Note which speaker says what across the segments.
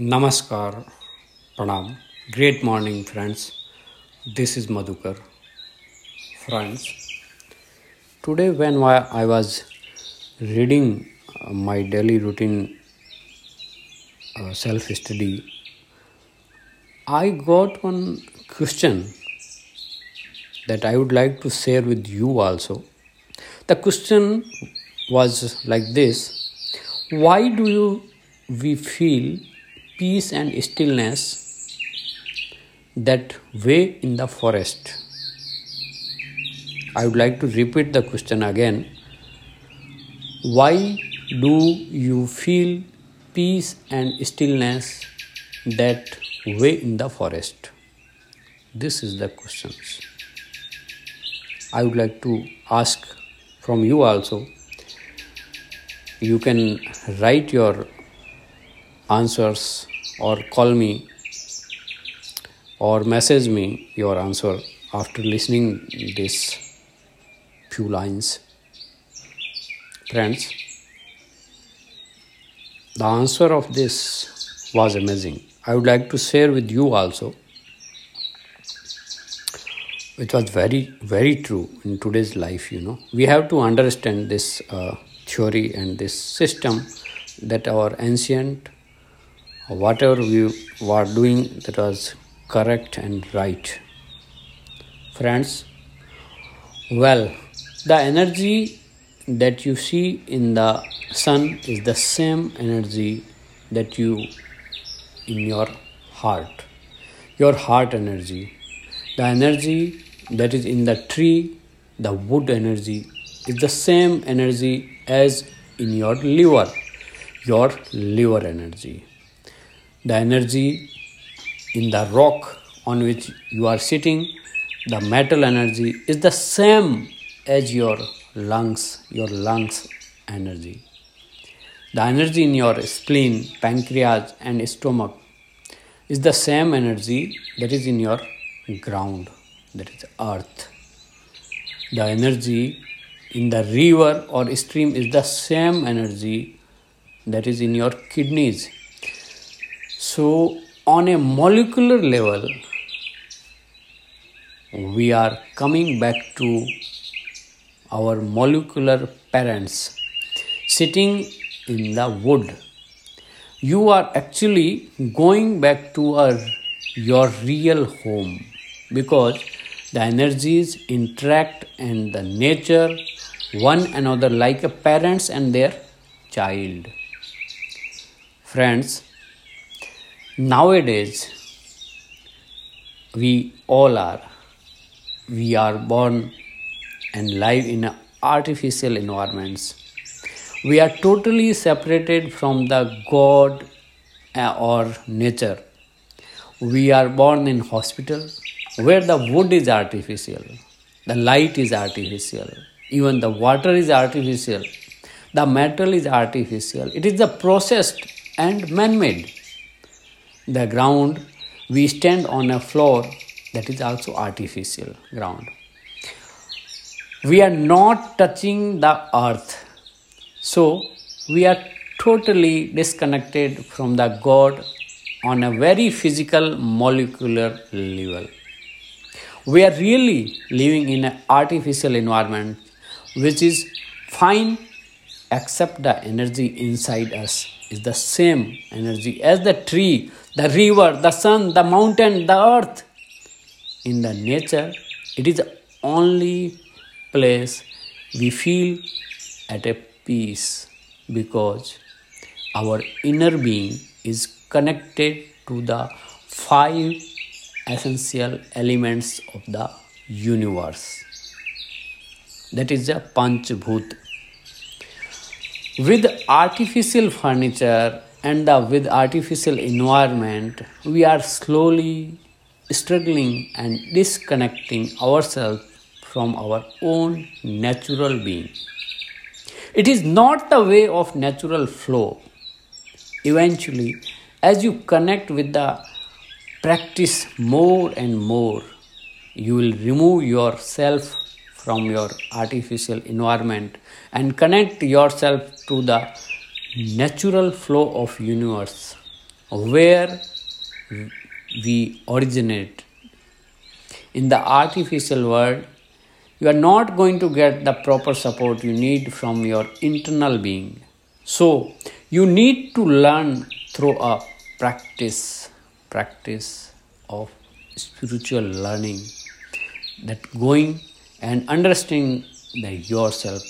Speaker 1: Namaskar, Pranam. Great morning, friends. This is Madhukar. Friends, today when I was reading uh, my daily routine uh, self study, I got one question that I would like to share with you also. The question was like this Why do you, we feel peace and stillness that way in the forest? I would like to repeat the question again. Why do you feel peace and stillness that way in the forest? This is the questions. I would like to ask from you also. You can write your answers or call me or message me your answer after listening this few lines. Friends the answer of this was amazing. I would like to share with you also. It was very very true in today's life you know. We have to understand this uh, theory and this system that our ancient whatever we were doing that was correct and right. Friends well the energy that you see in the sun is the same energy that you in your heart. Your heart energy. The energy that is in the tree the wood energy is the same energy as in your liver. Your liver energy the energy in the rock on which you are sitting, the metal energy is the same as your lungs, your lungs energy. The energy in your spleen, pancreas, and stomach is the same energy that is in your ground, that is earth. The energy in the river or stream is the same energy that is in your kidneys so, on a molecular level, we are coming back to our molecular parents sitting in the wood. You are actually going back to our, your real home because the energies interact and the nature one another like a parents and their child. Friends, nowadays we all are we are born and live in artificial environments. We are totally separated from the god uh, or nature. We are born in hospital where the wood is artificial the light is artificial even the water is artificial the metal is artificial. It is the processed and man-made the ground we stand on a floor that is also artificial ground. We are not touching the earth. So we are totally disconnected from the god on a very physical molecular level. We are really living in an artificial environment which is fine except the energy inside us is the same energy as the tree the river, the sun, the mountain, the earth. In the nature, it is the only place we feel at a peace because our inner being is connected to the five essential elements of the universe. That is the Panchbhut. With artificial furniture and the, with artificial environment we are slowly struggling and disconnecting ourselves from our own natural being. It is not the way of natural flow. Eventually as you connect with the practice more and more you will remove yourself from your artificial environment and connect yourself to the natural flow of universe where we originate. In the artificial world, you are not going to get the proper support you need from your internal being. So, you need to learn through a practice, practice of spiritual learning, that going and understanding yourself.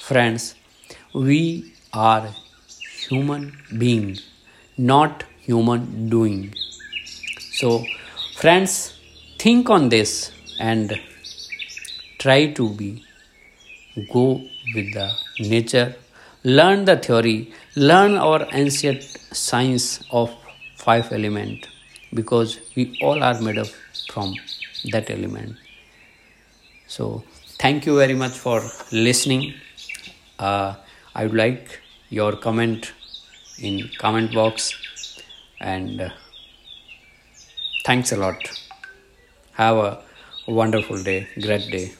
Speaker 1: Friends, we are human being, not human doing. So, friends, think on this and try to be go with the nature, learn the theory, learn our ancient science of five element because we all are made up from that element. So, thank you very much for listening. Uh, I would like your comment in comment box and uh, thanks a lot. Have a wonderful day, great day.